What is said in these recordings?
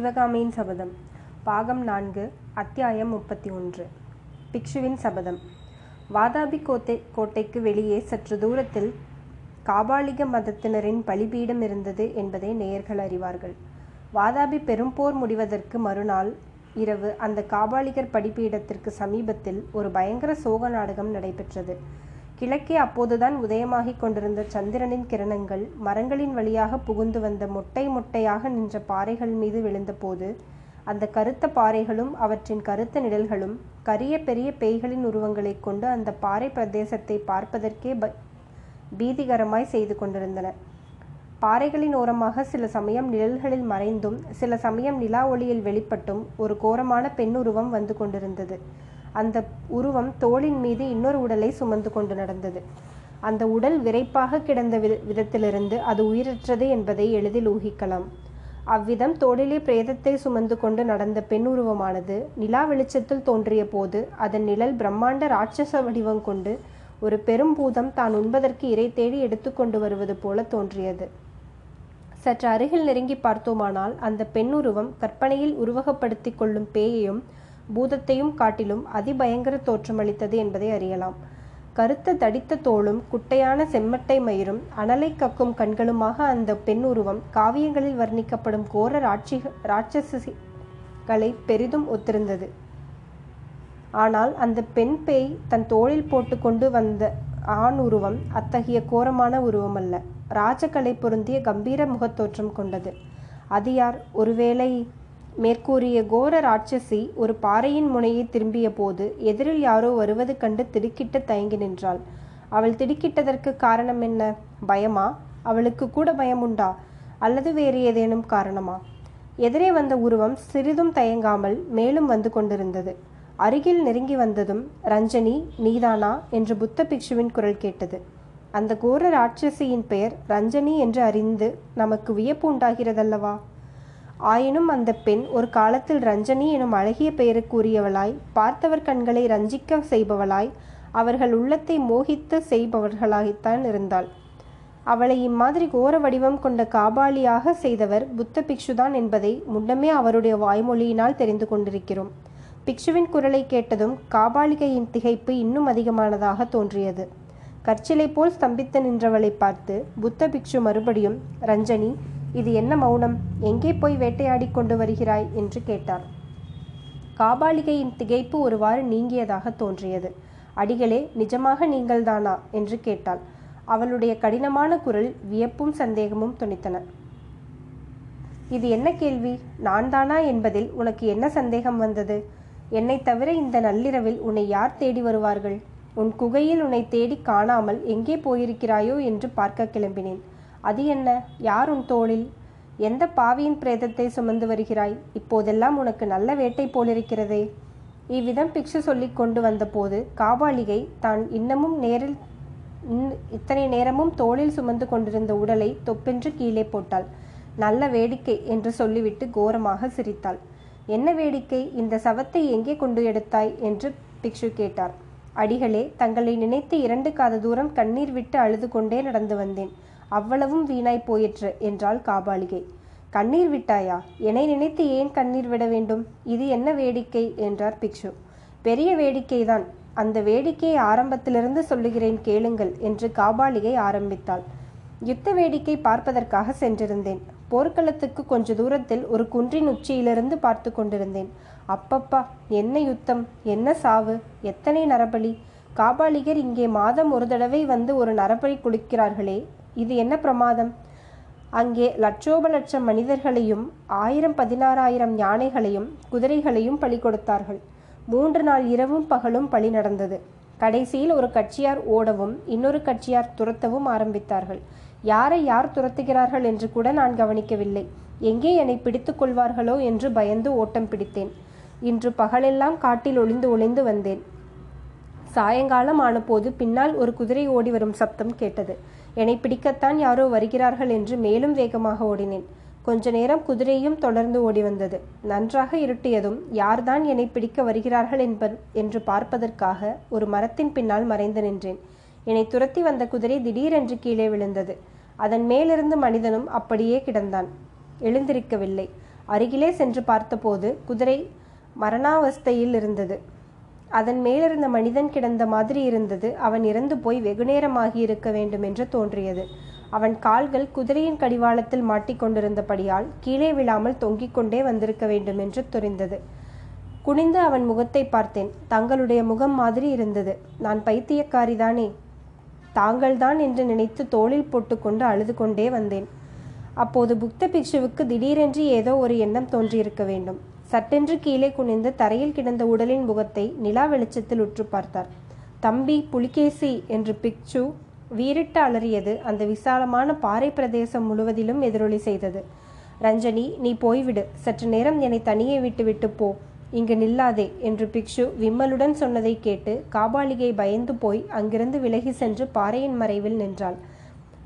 சிவகாமியின் சபதம். பாகம் நான்கு அத்தியாயம் முப்பத்தி ஒன்று பிக்ஷுவின் சபதம். வாதாபி கோட்டை கோட்டைக்கு வெளியே சற்று தூரத்தில் காபாலிக மதத்தினரின் பலிபீடம் இருந்தது என்பதை நேயர்கள் அறிவார்கள். வாதாபி பெரும்போர் முடிவதற்கு மறுநாள் இரவு அந்த காபாலிகர் படிப்பீடத்திற்கு சமீபத்தில் ஒரு பயங்கர சோக நாடகம் நடைபெற்றது. கிழக்கே அப்போதுதான் உதயமாகிக் கொண்டிருந்த சந்திரனின் கிரணங்கள் மரங்களின் வழியாக புகுந்து வந்த மொட்டை மொட்டையாக நின்ற பாறைகள் மீது விழுந்தபோது அந்த கருத்த பாறைகளும் அவற்றின் கருத்த நிழல்களும் கரிய பெரிய பேய்களின் உருவங்களைக் கொண்டு அந்த பாறை பிரதேசத்தை பார்ப்பதற்கே ப பீதிகரமாய் செய்து கொண்டிருந்தன. பாறைகளின் ஓரமாக சில சமயம் நிழல்களில் மறைந்தும் சில சமயம் நிலா ஒளியில் வெளிப்பட்டும் ஒரு கோரமான பெண்ணுருவம் வந்து கொண்டிருந்தது. அந்த உருவம் தோளின் மீது இன்னொரு உடலை சுமந்து கொண்டு நடந்தது. அந்த உடல் விரைப்பாக கிடந்த வித விதத்திலிருந்து அது உயிரற்றது என்பதை எளிதில் ஊகிக்கலாம். அவ்விதம் தோளிலே பிரேதத்தை சுமந்து கொண்டு நடந்த பெண் உருவமானது நிலா வெளிச்சத்தில் தோன்றிய போது அதன் நிழல் பிரம்மாண்ட ராட்சச வடிவம் கொண்டு ஒரு பெரும் பூதம் தான் உண்பதற்கு இறை தேடி எடுத்துக்கொண்டு வருவது போல தோன்றியது. சற்று அருகில் நெருங்கி பார்த்தோமானால் அந்த பெண்ணுருவம் கற்பனையில் உருவகப்படுத்திக் கொள்ளும் பேயையும் பூதத்தையும் காட்டிலும் அதிபயங்கர தோற்றமளித்தது என்பதை அறியலாம். கருத்த தடித்த தோளும் குட்டையான செம்மட்டை மயிரும் அனலை கக்கும் கண்களுமாக அந்த பெண் உருவம் காவியங்களில் வர்ணிக்கப்படும் கோர ராட்சி ராட்சசிகளை பெரிதும் ஒத்திருந்தது. ஆனால் அந்த பெண் பேய் தன் தோளில் போட்டுக்கொண்டு வந்த ஆண் உருவம் அத்தகைய கோரமான உருவம் அல்ல ராஜகலை பொருந்திய கம்பீர முகத்தோற்றம் கொண்டது. அது யார்? ஒருவேளை மேற்கூறிய கோர ராட்சசி ஒரு பாறையின் முனையை திரும்பிய போது எதிரில் யாரோ வருவது கண்டு திடுக்கிட்டு தயங்கி நின்றாள். அவள் திடுக்கிட்டதற்கு காரணம் என்ன? பயமா? அவளுக்கு கூட பயம் உண்டா அல்லது வேறு ஏதேனும் காரணமா? எதிரே வந்த உருவம் சிறிதும் தயங்காமல் மேலும் வந்து கொண்டிருந்தது. அருகில் நெருங்கி வந்ததும் ரஞ்சனி நீதானா? என்று புத்த பிக்ஷுவின் குரல் கேட்டது. அந்த கோர ராட்சசியின் பெயர் ரஞ்சனி என்று அறிந்து நமக்கு வியப்பு உண்டாகிறதல்லவா? ஆயினும் அந்த பெண் ஒரு காலத்தில் ரஞ்சனி எனும் அழகிய பெயருக்குரியவளாய் பார்த்தவர் கண்களை ரஞ்சிக்க செய்பவளாய் அவர்கள் உள்ளத்தை மோகித்து செய்பவர்களாய்த்தான் இருந்தாள். அவளை இம்மாதிரி கோர வடிவம் கொண்ட காபாலியாக செய்தவர் புத்த பிக்ஷுதான் என்பதை முன்னமே அவருடைய வாய்மொழியினால் தெரிந்து கொண்டிருக்கிறோம். பிக்ஷுவின் குரலை கேட்டதும் காபாலிகையின் திகைப்பு இன்னும் அதிகமானதாக தோன்றியது. கற்சிலை போல் ஸ்தம்பித்து நின்றவளை பார்த்து புத்த பிக்ஷு மறுபடியும் ரஞ்சனி இது என்ன மௌனம்? எங்கே போய் வேட்டையாடி கொண்டு வருகிறாய்? என்று கேட்டார். காபாலிகையின் திகைப்பு ஒருவாறு நீங்கியதாக தோன்றியது. அடிகளே நிஜமாக நீங்கள்தானா? என்று கேட்டாள். அவளுடைய கடினமான குரல் வியப்பும் சந்தேகமும் துணித்தன. இது என்ன கேள்வி? நான் தானா என்பதில் உனக்கு என்ன சந்தேகம் வந்தது? என்னை தவிர இந்த நள்ளிரவில் உன்னை யார் தேடி வருவார்கள்? உன் குகையில் உன்னை தேடி காணாமல் எங்கே போயிருக்கிறாயோ என்று பார்க்க கிளம்பினேன். அது என்ன? யார் உன் தோளில்? எந்த பாவியின் பிரேதத்தை சுமந்து வருகிறாய்? இப்போதெல்லாம் உனக்கு நல்ல வேட்டை போலிருக்கிறதே. இவ்விதம் பிக்ஷு சொல்லிக் கொண்டு வந்தபோது காபாலிகை தான் இன்னமும் நேரில் இத்தனை நேரமும் தோளில் சுமந்து கொண்டிருந்த உடலை தொப்பென்று கீழே போட்டாள். நல்ல வேடிக்கை என்று சொல்லிவிட்டு கோரமாக சிரித்தாள். என்ன வேடிக்கை? இந்த சவத்தை எங்கே கொண்டு எடுத்தாய்? என்று பிக்ஷு கேட்டார். அடிகளே தங்களை நினைத்து இரண்டு காத தூரம் கண்ணீர் விட்டு அழுது கொண்டே நடந்து வந்தேன். அவ்வளவும் வீணாய் போயிற்று என்றாள் காபாலிகை. கண்ணீர் விட்டாயா? என்னை நினைத்து ஏன் கண்ணீர் விட வேண்டும்? இது என்ன வேடிக்கை? என்றார் பிக்ஷு. பெரிய வேடிக்கைதான். அந்த வேடிக்கையை ஆரம்பத்திலிருந்து சொல்லுகிறேன் கேளுங்கள் என்று காபாலிகை ஆரம்பித்தாள். யுத்த வேடிக்கை பார்ப்பதற்காக சென்றிருந்தேன். போர்க்களத்துக்கு கொஞ்ச தூரத்தில் ஒரு குன்றின் உச்சியிலிருந்து பார்த்து கொண்டிருந்தேன். அப்பப்பா என்ன யுத்தம்? என்ன சாவு? எத்தனை நரபலி? காபாலிகர் இங்கே மாதம் ஒரு தடவை வந்து ஒரு நரபலி குளிக்கிறார்களே இது என்ன பிரமாதம்? அங்கே லட்சோப லட்சம் மனிதர்களையும் ஆயிரம் பதினாறாயிரம் யானைகளையும் குதிரைகளையும் பலி கொடுத்தார்கள். மூன்று நாள் இரவும் பகலும் பலி நடந்தது. கடைசியில் ஒரு கட்சியார் ஓடவும் இன்னொரு கட்சியார் துரத்தவும் ஆரம்பித்தார்கள். யாரை யார் துரத்துகிறார்கள் என்று கூட நான் கவனிக்கவில்லை. எங்கே என்னை பிடித்துக் கொள்வார்களோ என்று பயந்து ஓட்டம் பிடித்தேன். இன்று பகலெல்லாம் காட்டில் ஒளிந்து ஒளிந்து வந்தேன். சாயங்காலம் ஆனபோது பின்னால் ஒரு குதிரை ஓடி வரும் சப்தம் கேட்டது. என்னை பிடிக்கத்தான் யாரோ வருகிறார்கள் என்று மேலும் வேகமாக ஓடினேன். கொஞ்ச நேரம் குதிரையும் தொடர்ந்து ஓடி வந்தது. நன்றாக இருட்டியதும் யார்தான் என்னை பிடிக்க வருகிறார்கள் என்ப என்று பார்ப்பதற்காக ஒரு மரத்தின் பின்னால் மறைந்து நின்றேன். என்னை துரத்தி வந்த குதிரை திடீரென்று கீழே விழுந்தது. அதன் மேலிருந்து மனிதனும் அப்படியே கிடந்தான். எழுந்திருக்கவில்லை. அருகிலே சென்று பார்த்தபோது குதிரை மரணாவஸ்தையில் இருந்தது. அதன் மேலிருந்த மனிதன் கிடந்த மாதிரி இருந்தது. அவன் இறந்து போய் வெகுநேரமாகி இருக்க வேண்டும் என்று தோன்றியது. அவன் கால்கள் குதிரையின் கடிவாளத்தில் மாட்டிக்கொண்டிருந்தபடியால் கீழே விழாமல் தொங்கிக் கொண்டே வந்திருக்க வேண்டும் என்று தெரிந்தது. குனிந்து அவன் முகத்தை பார்த்தேன். தங்களுடைய முகம் மாதிரி இருந்தது. நான் பைத்தியக்காரிதானே. தாங்கள்தான் என்று நினைத்து தோளில் போட்டுக்கொண்டு அழுது கொண்டே வந்தேன். அப்போது புக்த பிக்ஷுவுக்கு திடீரென்று ஏதோ ஒரு எண்ணம் தோன்றியிருக்க வேண்டும். சட்டென்று கீழே குனிந்து தரையில் கிடந்த உடலின் முகத்தை நிலா வெளிச்சத்தில் உற்று பார்த்தார். தம்பி புலிகேசி என்று பிக்ஷு வீரிட்டு அலறியது அந்த விசாலமான பாறை பிரதேசம் முழுவதிலும் எதிரொலி செய்தது. ரஞ்சனி நீ போய்விடு. சற்று நேரம் என்னை தனியே விட்டுவிட்டு போ. இங்கு நில்லாதே என்று பிக்ஷு விம்மலுடன் சொன்னதை கேட்டு காபாலிகை பயந்து போய் அங்கிருந்து விலகி சென்று பாறையின் மறைவில் நின்றாள்.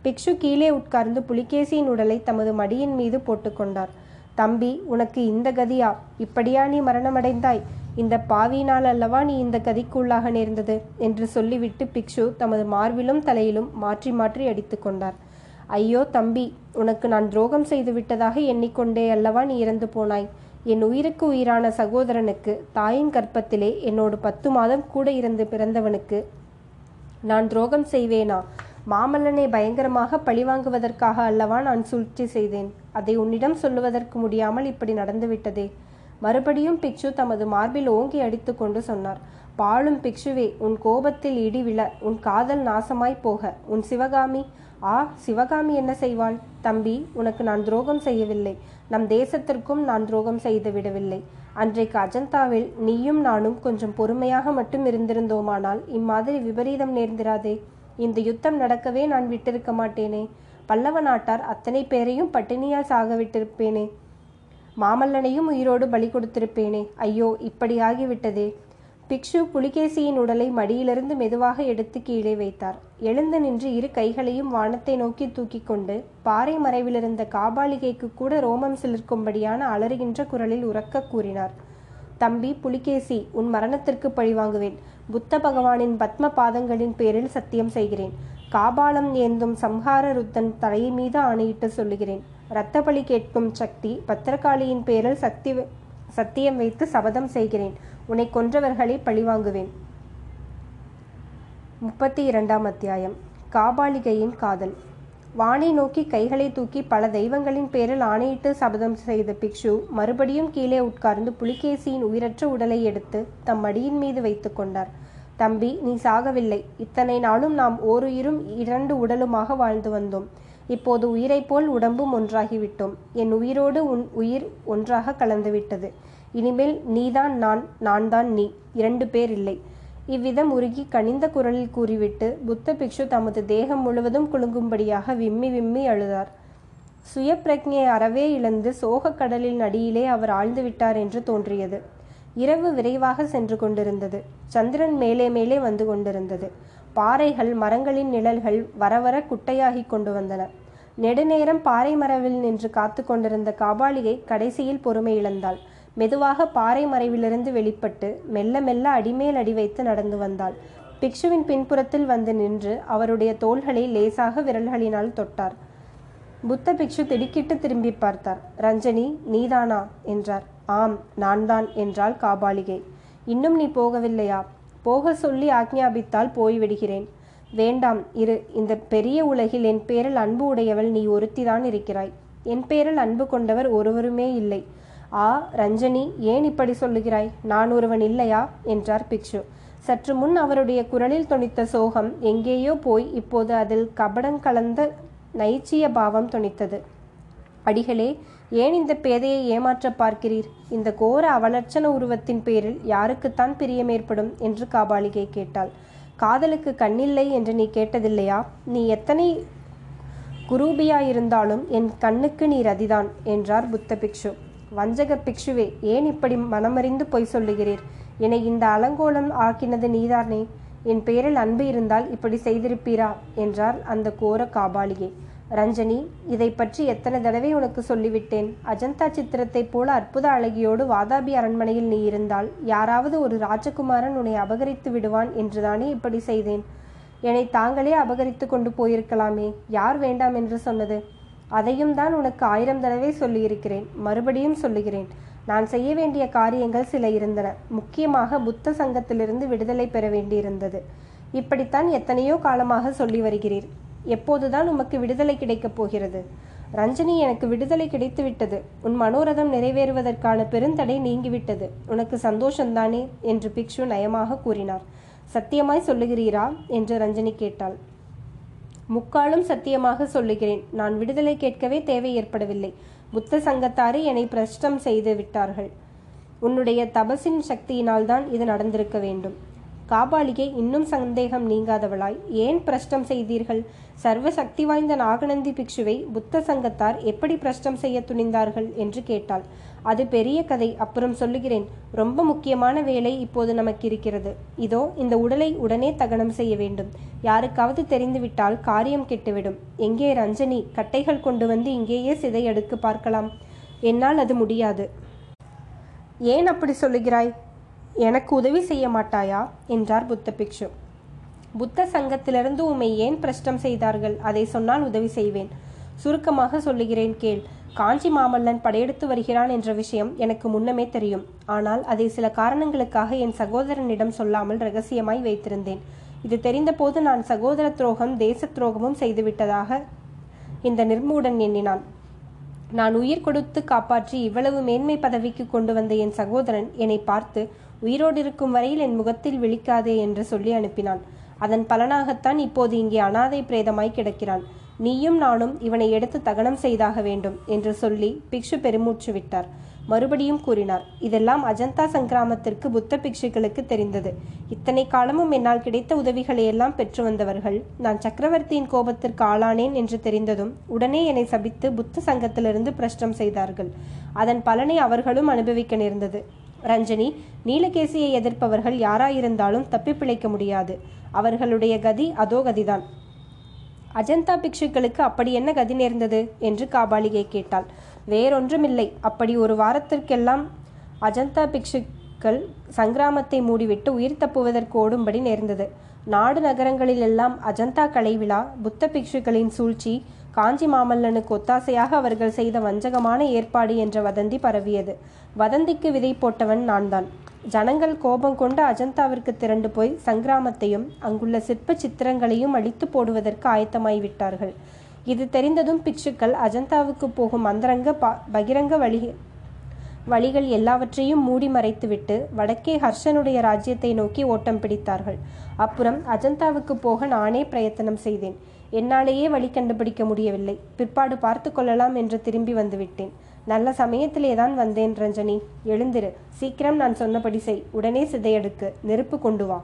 பிக்ஷு கீழே உட்கார்ந்து புலிகேசியின் உடலை தமது மடியின் மீது போட்டுக்கொண்டார் தம்பி உனக்கு இந்த கதியா? இப்படியா நீ மரணமடைந்தாய்? இந்த பாவியினால் அல்லவா நீ இந்த கதிக்குள்ளாக நேர்ந்தது? என்று சொல்லிவிட்டு பிக்ஷு தமது மார்பிலும் தலையிலும் மாற்றி மாற்றி அடித்து கொண்டார். ஐயோ தம்பி உனக்கு நான் துரோகம் செய்து விட்டதாக எண்ணிக்கொண்டே அல்லவா நீ இறந்து போனாய்? என் உயிருக்கு உயிரான சகோதரனுக்கு தாயின் கற்பத்திலே என்னோடு பத்து மாதம் கூட இருந்து பிறந்தவனுக்கு நான் துரோகம் செய்வேனா? மாமல்லனை பயங்கரமாக பழிவாங்குவதற்காக அல்லவா நான் சூழ்ச்சி செய்தேன். அதை உன்னிடம் சொல்லுவதற்கு முடியாமல் இப்படி நடந்துவிட்டதே. மறுபடியும் பிக்ஷு தமது மார்பில் ஓங்கி அடித்துக்கொண்டு சொன்னார். பாழும் பிக்ஷுவே உன் கோபத்தில் இடி விழ உன் காதல் நாசமாய் போக உன் சிவகாமி ஆ சிவகாமி என்ன செய்வாள்? தம்பி உனக்கு நான் துரோகம் செய்யவில்லை. நம் தேசத்திற்கும் நான் துரோகம் செய்து விடவில்லை. அன்றைக்கு அஜந்தாவில் நீயும் நானும் கொஞ்சம் பொறுமையாக மட்டும் இருந்திருந்தோமானால் இம்மாதிரி விபரீதம் நேர்ந்திராதே. இந்த யுத்தம் நடக்கவே நான் விட்டிருக்க மாட்டேனே. பல்லவ நாட்டார் அத்தனை பேரையும் பட்டினியால் சாகவிட்டிருப்பேனே. மாமல்லனையும் உயிரோடு பலி கொடுத்திருப்பேனே. ஐயோ இப்படி ஆகிவிட்டதே. பிக்ஷு புலிகேசியின் உடலை மடியிலிருந்து மெதுவாக எடுத்து கீழே வைத்தார். எழுந்து நின்று இரு கைகளையும் வானத்தை நோக்கி தூக்கி கொண்டு பாறை மறைவிலிருந்த காபாலிகைக்கு கூட ரோமம் சிலிர்க்கும்படியான அலறுகின்ற குரலில் உறக்க கூறினார். தம்பி புலிகேசி உன் மரணத்திற்கு பழிவாங்குவேன் புத்த பகவானின் பத்ம பாதங்களின் பேரில் சத்தியம் செய்கிறேன். காபாலம் ஏந்தும் சம்ஹார ருத்தன் தலையை மீது ஆணையிட்டு சொல்லுகிறேன். இரத்த பலி கேட்கும் சக்தி பத்திரகாளியின் பேரில் சக்தி சத்தியம் வைத்து சபதம் செய்கிறேன். உன்னை கொன்றவர்களை பழிவாங்குவேன் முப்பத்தி இரண்டாம் அத்தியாயம். காபாலிகையின் காதல். வானை நோக்கி கைகளை தூக்கி பல தெய்வங்களின் பேரில் ஆணையிட்டு சபதம் செய்த பிக்ஷு மறுபடியும் கீழே உட்கார்ந்து புலிகேசியின் உயிரற்ற உடலை எடுத்து தம் மடியின் மீது வைத்து கொண்டார். தம்பி நீ சாகவில்லை. இத்தனை நாளும் நாம் ஓருயிரும் இரண்டு உடலுமாக வாழ்ந்து வந்தோம். இப்போது உயிரைப் போல் உடம்பும் ஒன்றாகிவிட்டோம். என் உயிரோடு உன் உயிர் ஒன்றாக கலந்துவிட்டது. இனிமேல் நீதான் நான் நான் தான் நீ. இரண்டு பேர் இல்லை. இவ்விதம் உருகி கனிந்த குரலில் கூறிவிட்டு புத்த பிக்ஷு தமது தேகம் முழுவதும் குலுங்கும்படியாக விம்மி விம்மி அழுதார். சுய பிரக்ஞை அறவே இழந்து சோகக் கடலின் அடியிலே அவர் ஆழ்ந்து விட்டார் என்று தோன்றியது. இரவு விரைவாக சென்று கொண்டிருந்தது. சந்திரன் மேலே மேலே வந்து கொண்டிருந்தது. பாறைகள் மரங்களின் நிழல்கள் வரவர குட்டையாகி கொண்டு வந்தன. நெடுநேரம் பாறை மரவில் நின்று காத்து கொண்டிருந்த காபாலிகை கடைசியில் பொறுமை இழந்தாள். மெதுவாக பாறை மறைவிலிருந்து வெளிப்பட்டு மெல்ல மெல்ல அடிமேல் அடி வைத்து நடந்து வந்தாள். பிக்ஷுவின் பின்புறத்தில் வந்து நின்று அவருடைய தோள்களை லேசாக விரல்களினால் தொட்டார். புத்த பிக்ஷு திடுக்கிட்டு திரும்பி பார்த்தார். ரஞ்சனி நீதானா? என்றார். ஆம் நான் தான் என்றாள் காபாலிகை. இன்னும் நீ போகவில்லையா? போக சொல்லி ஆக்ஞாபித்தால் போய்விடுகிறேன். வேண்டாம் இரு. இந்த பெரிய உலகில் என் பேரில் அன்பு உடையவள் நீ ஒருத்திதான் இருக்கிறாய். என் பேரில் அன்பு கொண்டவர் ஒருவருமே இல்லை. ஆ ரஞ்சனி ஏன் இப்படி சொல்லுகிறாய்? நான் ஒருவன் இல்லையா? என்றார் பிக்ஷு. சற்று முன் அவருடைய குரலில் தொனித்த சோகம் எங்கேயோ போய் இப்போது அதில் கபடம் கலந்த நைச்சிய பாவம் தொனித்தது. அடிகளே ஏன் இந்த பேதையை ஏமாற்ற பார்க்கிறீர்? இந்த கோர அவலட்சண உருவத்தின் பேரில் யாருக்குத்தான் பிரியம் ஏற்படும்? என்று காபாலிகை கேட்டாள். காதலுக்கு கண்ணில்லை என்று நீ கேட்டதில்லையா? நீ எத்தனை குரூபியாயிருந்தாலும் என் கண்ணுக்கு நீ ரதிதான் என்றார் புத்த பிக்ஷு. வஞ்சக பிக்ஷுவே ஏன் இப்படி மனமறிந்து பொய் சொல்லுகிறீர்? என்னை இந்த அலங்கோலம் ஆக்கினது நீதானே? என் பேரில் அன்பு இருந்தால் இப்படி செய்திருப்பீரா? என்றார் அந்த கோர காபாலியே ரஞ்சனி இதை பற்றி எத்தனை தடவை உனக்கு சொல்லிவிட்டேன்? அஜந்தா சித்திரத்தைப் போல அற்புத அழகியோடு வாதாபி அரண்மனையில் நீ இருந்தால் யாராவது ஒரு ராஜகுமாரன் உன்னை அபகரித்து விடுவான் என்றுதானே இப்படி செய்தேன்? என்னை தாங்களே அபகரித்து கொண்டு போயிருக்கலாமே யார் வேண்டாம் என்று சொன்னது? அதையும் தான் உனக்கு ஆயிரம் தடவை சொல்லியிருக்கிறேன். மறுபடியும் சொல்லுகிறேன். நான் செய்ய வேண்டிய காரியங்கள் சில இருந்தன. முக்கியமாக புத்த சங்கத்திலிருந்து விடுதலை பெற வேண்டியிருந்தது. இப்படித்தான் எத்தனையோ காலமாக சொல்லி வருகிறீர். எப்போதுதான் உமக்கு விடுதலை கிடைக்கப் போகிறது. ரஞ்சனி எனக்கு விடுதலை கிடைத்து விட்டது உன் மனோரதம் நிறைவேறுவதற்கான பெருந்தடை நீங்கிவிட்டது. உனக்கு சந்தோஷம்தானே? என்று பிக்ஷு நயமாக கூறினார். சத்தியமாய் சொல்லுகிறீரா? என்று ரஞ்சனி கேட்டாள். முக்காலும் சத்தியமாக சொல்லுகிறேன். நான் விடுதலை கேட்கவே தேவை ஏற்படவில்லை. புத்த சங்கத்தாரே என்னை பிரஷ்டம் செய்து விட்டார்கள். உன்னுடைய தபசின் சக்தியினால்தான் இது நடந்திருக்க வேண்டும். காபாலிகை இன்னும் சந்தேகம் நீங்காதவளாய். ஏன் பிரஷ்டம் செய்தீர்கள்? சர்வ சக்தி வாய்ந்த நாகநந்தி பிக்ஷுவை புத்த சங்கத்தார் எப்படி பிரஷ்டம் செய்ய துணிந்தார்கள்? என்று கேட்டாள். அது பெரிய கதை அப்புறம் சொல்லுகிறேன். ரொம்ப முக்கியமான வேலை இப்போது நமக்கு இருக்கிறது இதோ இந்த உடலை உடனே தகனம் செய்ய வேண்டும். யாருக்காவது தெரிந்துவிட்டால் காரியம் கெட்டுவிடும். எங்கே ரஞ்சனி? கட்டைகள் கொண்டு வந்து இங்கேயே சிதை சிதையடுக்கு பார்க்கலாம். என்னால் அது முடியாது. ஏன் அப்படி சொல்லுகிறாய்? எனக்கு உதவி செய்ய மாட்டாயா? என்றார் புத்த பிக்ஷு. புத்த சங்கத்திலிருந்து உம்மை ஏன் பிரஷ்டம் செய்தார்கள்? அதை சொன்னால் உதவி செய்வேன். சுருக்கமாக சொல்லுகிறேன் கேள். காஞ்சி மாமல்லன் படையெடுத்து வருகிறான் என்ற விஷயம் எனக்கு முன்னமே தெரியும். ஆனால் அதை சில காரணங்களுக்காக என் சகோதரனிடம் சொல்லாமல் ரகசியமாய் வைத்திருந்தேன். இது தெரிந்தபோது நான் சகோதர துரோகம் தேச துரோகமும் செய்துவிட்டதாக இந்த நிர்மூடன் எண்ணினான். நான் உயிர் கொடுத்து காப்பாற்றி இவ்வளவு மேன்மை பதவிக்கு கொண்டு வந்த என் சகோதரன் என்னை பார்த்து உயிரோடு இருக்கும் வரையில் என் முகத்தில் விழிக்காதே என்று சொல்லி அனுப்பினான். அதன் பலனாகத்தான் இப்போது இங்கே அனாதை பிரேதமாய் கிடக்கிறான். நீயும் நானும் இவனை எடுத்து தகனம் செய்தாக வேண்டும் என்று சொல்லி பிக்ஷு பெருமூச்சு விட்டார். மறுபடியும் கூறினார் இதெல்லாம் அஜந்தா சங்கிராமத்திற்கு புத்த பிக்ஷுக்களுக்கு தெரிந்தது. இத்தனை காலமும் என்னால் கிடைத்த உதவிகளை எல்லாம் பெற்று வந்தவர்கள் நான் சக்கரவர்த்தியின் கோபத்திற்கு ஆளானேன் என்று தெரிந்ததும் உடனே என்னை சபித்து புத்த சங்கத்திலிருந்து பிரஷ்டம் செய்தார்கள். அதன் பலனை அவர்களும் அனுபவிக்க நேர்ந்தது. ரஞ்சனி நீலகேசியை எதிர்ப்பவர்கள் யாராயிருந்தாலும் தப்பி பிழைக்க முடியாது. அவர்களுடைய கதி அதோ கதிதான். அஜந்தா பிக்ஷுக்களுக்கு அப்படி என்ன கதி நேர்ந்தது? என்று காபாலிகை கேட்டாள். வேறொன்றுமில்லை. அப்படி ஒரு வாரத்திற்கெல்லாம் அஜந்தா பிக்ஷுக்கள் சங்கிராமத்தை மூடிவிட்டு உயிர் தப்புவதற்கு ஓடும்படி நேர்ந்தது. நாடு நகரங்களிலெல்லாம் அஜந்தா கலை விழா புத்த பிக்ஷுக்களின் சூழ்ச்சி காஞ்சி மாமல்லனுக்கு ஒத்தாசையாக அவர்கள் செய்த வஞ்சகமான ஏற்பாடு என்ற வதந்தி பரவியது. வதந்திக்கு விதை போட்டவன் நான்தான். ஜனங்கள் கோபம் கொண்டு அஜந்தாவிற்கு திரண்டு போய் சங்கிராமத்தையும் அங்குள்ள சிற்ப சித்திரங்களையும் அழித்து போடுவதற்கு ஆயத்தமாய் விட்டார்கள் இது தெரிந்ததும் பிச்சுக்கள் அஜந்தாவுக்கு போகும் அந்தரங்க பகிரங்க வழி வழிகள் எல்லாவற்றையும் மூடி மறைத்துவிட்டு வடக்கே ஹர்ஷனுடைய ராஜ்யத்தை நோக்கி ஓட்டம் பிடித்தார்கள். அப்புறம் அஜந்தாவுக்கு போக நானே பிரயத்தனம் செய்தேன். என்னாலேயே வழி கண்டுபிடிக்க முடியவில்லை. பிற்பாடு பார்த்து கொள்ளலாம் என்று திரும்பி வந்துவிட்டேன். நல்ல சமயத்திலே தான் வந்தேன் ரஞ்சனி. எழுந்திரு. சீக்கிரம் நான் சொன்னபடி செய். உடனே சிதையெடுக்கு. நெருப்பு கொண்டு வா.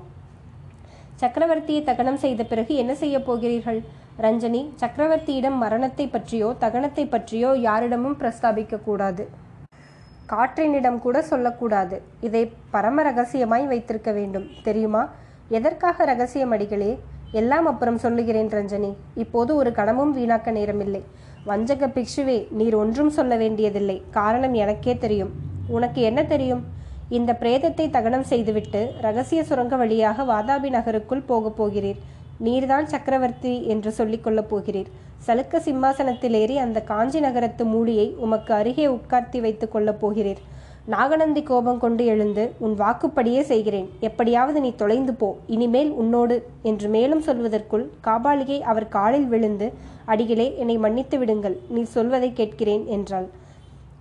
சக்கரவர்த்தியை தகனம் செய்த பிறகு என்ன செய்ய போகிறீர்கள்? ரஞ்சனி சக்கரவர்த்தியிடம் மரணத்தை பற்றியோ தகனத்தை பற்றியோ யாரிடமும் பிரஸ்தாபிக்க கூடாது. காற்றினிடம் கூட சொல்லக்கூடாது இதை பரம ரகசியமாய் வைத்திருக்க வேண்டும். தெரியுமா? எதற்காக ரகசியம் அடிகளே? எல்லாம் அப்புறம் சொல்லுகிறேன் ரஞ்சனி. இப்போது ஒரு கணமும் வீணாக்க நேரமில்லை. வஞ்சக பிக்ஷுவே நீர் ஒன்றும் சொல்ல வேண்டியதில்லை. காரணம் எனக்கே தெரியும். உனக்கு என்ன தெரியும்? இந்த பிரேதத்தை தகனம் செய்துவிட்டு ரகசிய சுரங்க வழியாக வாதாபி நகருக்குள் போகப் போகிறீர். நீர்தான் சக்கரவர்த்தி என்று சொல்லிக் கொள்ளப் போகிறீர். சலுக்க சிம்மாசனத்தில் ஏறி அந்த காஞ்சி நகரத்து மூடியை உமக்கு அருகே உட்கார்த்தி வைத்துக் கொள்ளப் போகிறீர். நாகநந்தி கோபம் கொண்டு எழுந்து உன் வாக்குப்படியே செய்கிறேன். எப்படியாவது நீ தொலைந்து போ. இனிமேல் உன்னோடு என்று மேலும் சொல்வதற்குள் காபாலிகை அவர் காலில் விழுந்து அடிகளே என்னை மன்னித்து விடுங்கள். நீ சொல்வதை கேட்கிறேன் என்றாள்.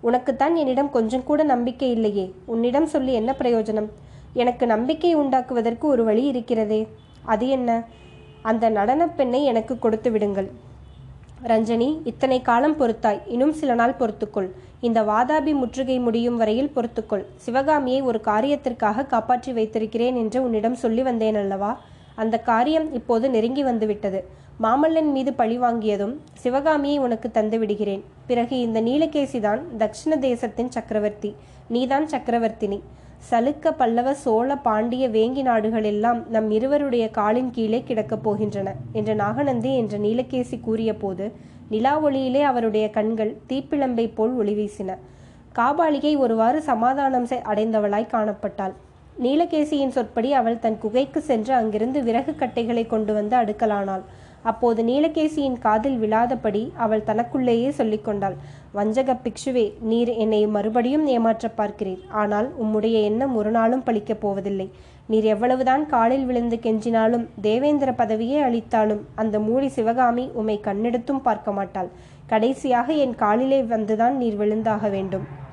உனக்குத்தான் என்னிடம் கொஞ்சம் கூட நம்பிக்கை இல்லையே. உன்னிடம் சொல்லி என்ன பிரயோஜனம்? எனக்கு நம்பிக்கை உண்டாக்குவதற்கு ஒரு வழி இருக்கிறதே. அது என்ன? அந்த நடனப் பெண்ணை எனக்கு கொடுத்து விடுங்கள். ரஞ்சனி இத்தனை காலம் பொறுத்தாய். இன்னும் சில நாள் பொறுத்துக்கொள். இந்த வாதாபி முற்றுகை முடியும் வரையில் பொறுத்துக்கொள். சிவகாமியை ஒரு காரியத்திற்காக காப்பாற்றி வைத்திருக்கிறேன் என்று உன்னிடம் சொல்லி வந்தேன் அல்லவா? அந்த காரியம் இப்போது நெருங்கி வந்துவிட்டது. மாமல்லன் மீது பழி வாங்கியதும் சிவகாமியை உனக்கு தந்து விடுகிறேன். பிறகு இந்த நீலகேசிதான் தக்ஷிண தேசத்தின் சக்கரவர்த்தி. நீதான் சக்கரவர்த்தினி. சலுக்க பல்லவ சோழ பாண்டிய வேங்கி நாடுகள் எல்லாம் நம் இருவருடைய காலின் கீழே கிடக்கப் போகின்றன என்ற நாகநந்தி என்ற நீலகேசி கூறிய போது நிலா ஒளியிலே அவருடைய கண்கள் தீப்பிழம்பை போல் ஒளி வீசின. காபாலிகை ஒருவாறு சமாதானம் அடைந்தவளாய் காணப்பட்டாள். நீலகேசியின் சொற்படி அவள் தன் குகைக்கு சென்று அங்கிருந்து விறகு கட்டைகளை கொண்டு வந்து அடுக்கலானாள். அப்போது நீலகேசியின் காதில் விழாதபடி அவள் தனக்குள்ளேயே சொல்லிக்கொண்டாள் வஞ்சக பிக்ஷுவே நீர் என்னை மறுபடியும் ஏமாற்றப் பார்க்கிறீர். ஆனால் உம்முடைய எண்ணம் ஒரு நாளும் பழிக்கப் போவதில்லை. நீர் எவ்வளவுதான் காலில் விழுந்து கெஞ்சினாலும் தேவேந்திர பதவியே அளித்தாலும் அந்த மூடி சிவகாமி உம்மை கண்ணெடுத்தும் பார்க்க மாட்டாள். கடைசியாக என் காலிலே வந்துதான் நீர் விழுந்தாக வேண்டும்.